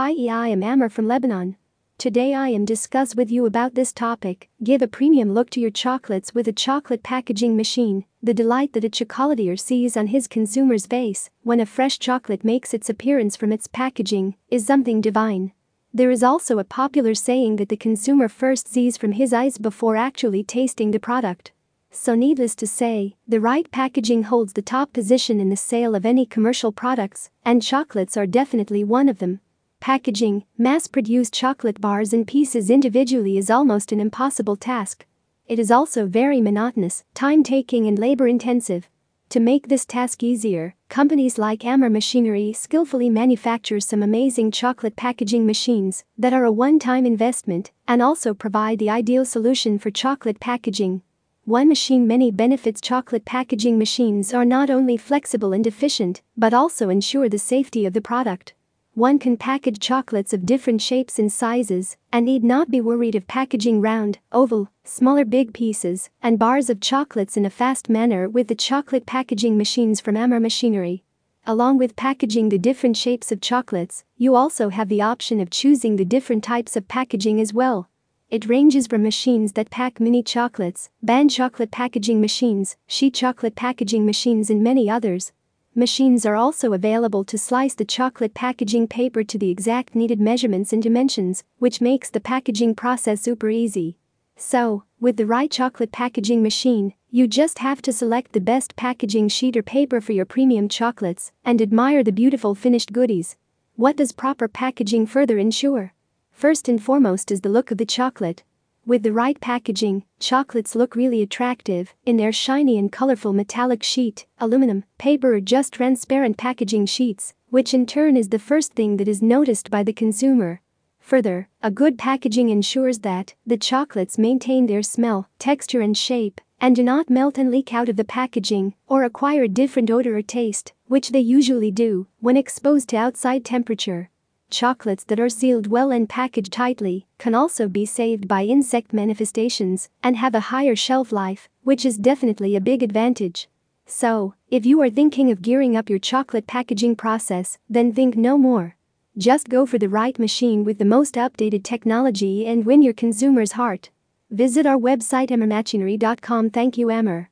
Hi, I am Amr from Lebanon. Today I am discuss with you about this topic. Give a premium look to your chocolates with a chocolate packaging machine. The delight that a chocolatier sees on his consumer's face when a fresh chocolate makes its appearance from its packaging is something divine. There is also a popular saying that the consumer first sees from his eyes before actually tasting the product. So, needless to say, the right packaging holds the top position in the sale of any commercial products, and chocolates are definitely one of them. Packaging mass produced chocolate bars in pieces individually is almost an impossible task. It is also very monotonous, time taking, and labor intensive. To make this task easier, companies like Ammar Machinery skillfully manufacture some amazing chocolate packaging machines that are a one time investment and also provide the ideal solution for chocolate packaging. One machine many benefits chocolate packaging machines are not only flexible and efficient, but also ensure the safety of the product. One can package chocolates of different shapes and sizes and need not be worried of packaging round, oval, smaller big pieces, and bars of chocolates in a fast manner with the chocolate packaging machines from Ammar Machinery. Along with packaging the different shapes of chocolates, you also have the option of choosing the different types of packaging as well. It ranges from machines that pack mini chocolates, band chocolate packaging machines, sheet chocolate packaging machines, and many others. Machines are also available to slice the chocolate packaging paper to the exact needed measurements and dimensions, which makes the packaging process super easy. So, with the right chocolate packaging machine, you just have to select the best packaging sheet or paper for your premium chocolates and admire the beautiful finished goodies. What does proper packaging further ensure? First and foremost is the look of the chocolate. With the right packaging, chocolates look really attractive in their shiny and colorful metallic sheet, aluminum, paper, or just transparent packaging sheets, which in turn is the first thing that is noticed by the consumer. Further, a good packaging ensures that the chocolates maintain their smell, texture, and shape, and do not melt and leak out of the packaging or acquire a different odor or taste, which they usually do when exposed to outside temperature. Chocolates that are sealed well and packaged tightly can also be saved by insect manifestations and have a higher shelf life, which is definitely a big advantage. So, if you are thinking of gearing up your chocolate packaging process, then think no more. Just go for the right machine with the most updated technology and win your consumer's heart. Visit our website ammarmachinery.com. Thank you, Amr.